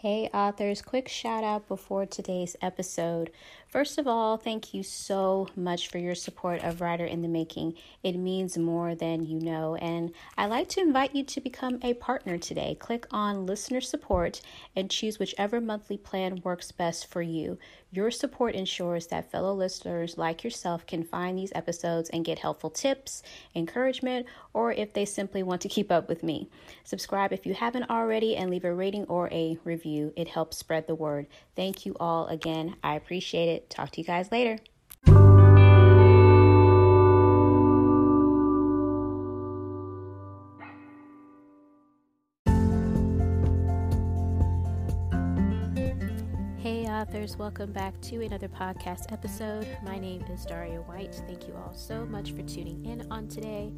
Hey, authors, quick shout out before today's episode. First of all, thank you so much for your support of Writer in the Making. It means more than you know, and I'd like to invite you to become a partner today. Click on listener support and choose whichever monthly plan works best for you. Your support ensures that fellow listeners like yourself can find these episodes and get helpful tips, encouragement, or if they simply want to keep up with me. Subscribe if you haven't already and leave a rating or a review. It helps spread the word. Thank you all again. I appreciate it. Talk to you guys later. Authors, welcome back to another podcast episode. My name is Daria White. Thank you all so much for tuning in on today.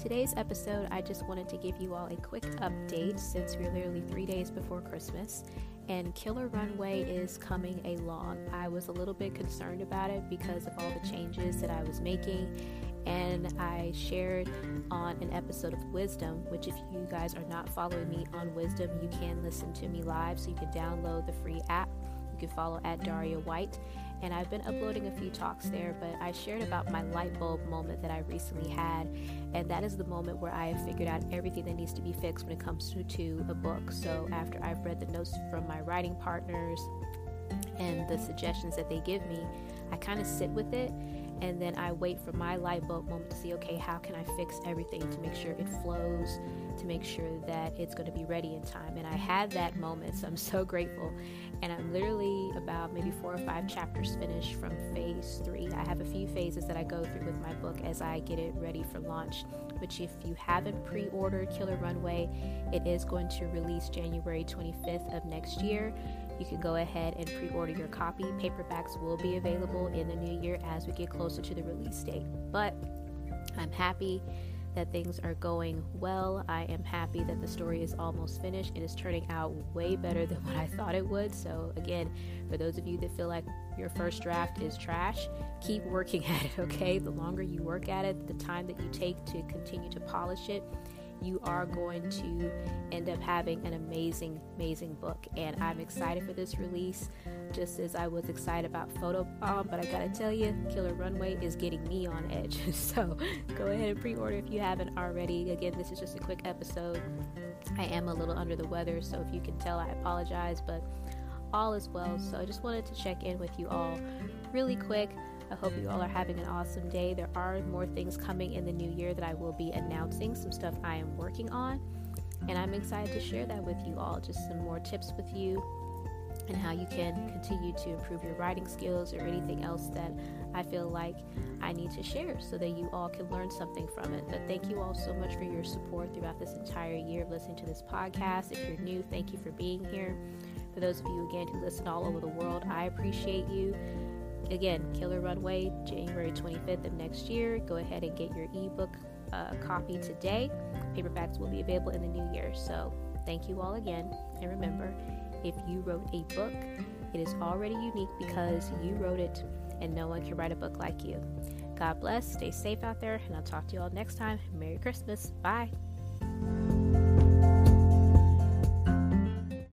Today's episode, I just wanted to give you all a quick update since we're literally three days before Christmas and Killer Runway is coming along. I was a little bit concerned about it because of all the changes that I was making and I shared on an episode of Wisdom, which, if you guys are not following me on Wisdom, you can listen to me live. So you can download the free app you can follow at Daria White. And I've been uploading a few talks there, but I shared about my light bulb moment that I recently had. And that is the moment where I have figured out everything that needs to be fixed when it comes to, to a book. So after I've read the notes from my writing partners and the suggestions that they give me, I kind of sit with it and then I wait for my light bulb moment to see okay, how can I fix everything to make sure it flows, to make sure that it's going to be ready in time. And I had that moment, so I'm so grateful. And I'm literally about maybe four or five chapters finished from phase three. I have a few phases that I go through with my book as I get it ready for launch. Which, if you haven't pre ordered Killer Runway, it is going to release January 25th of next year you can go ahead and pre order your copy. Paperbacks will be available in the new year as we get closer to the release date. But I'm happy that things are going well. I am happy that the story is almost finished. It is turning out way better than what I thought it would. So, again, for those of you that feel like your first draft is trash, keep working at it, okay? The longer you work at it, the time that you take to continue to polish it, you are going to end up having an amazing, amazing book. And I'm excited for this release, just as I was excited about Photo Bomb. But I gotta tell you, Killer Runway is getting me on edge. so go ahead and pre order if you haven't already. Again, this is just a quick episode. I am a little under the weather, so if you can tell, I apologize, but all is well. So I just wanted to check in with you all really quick. I hope you all are having an awesome day. There are more things coming in the new year that I will be announcing, some stuff I am working on. And I'm excited to share that with you all. Just some more tips with you and how you can continue to improve your writing skills or anything else that I feel like I need to share so that you all can learn something from it. But thank you all so much for your support throughout this entire year of listening to this podcast. If you're new, thank you for being here. For those of you again who listen all over the world, I appreciate you. Again, Killer Runway, January 25th of next year. Go ahead and get your ebook uh, copy today. Paperbacks will be available in the new year. So, thank you all again. And remember, if you wrote a book, it is already unique because you wrote it and no one can write a book like you. God bless, stay safe out there, and I'll talk to you all next time. Merry Christmas. Bye.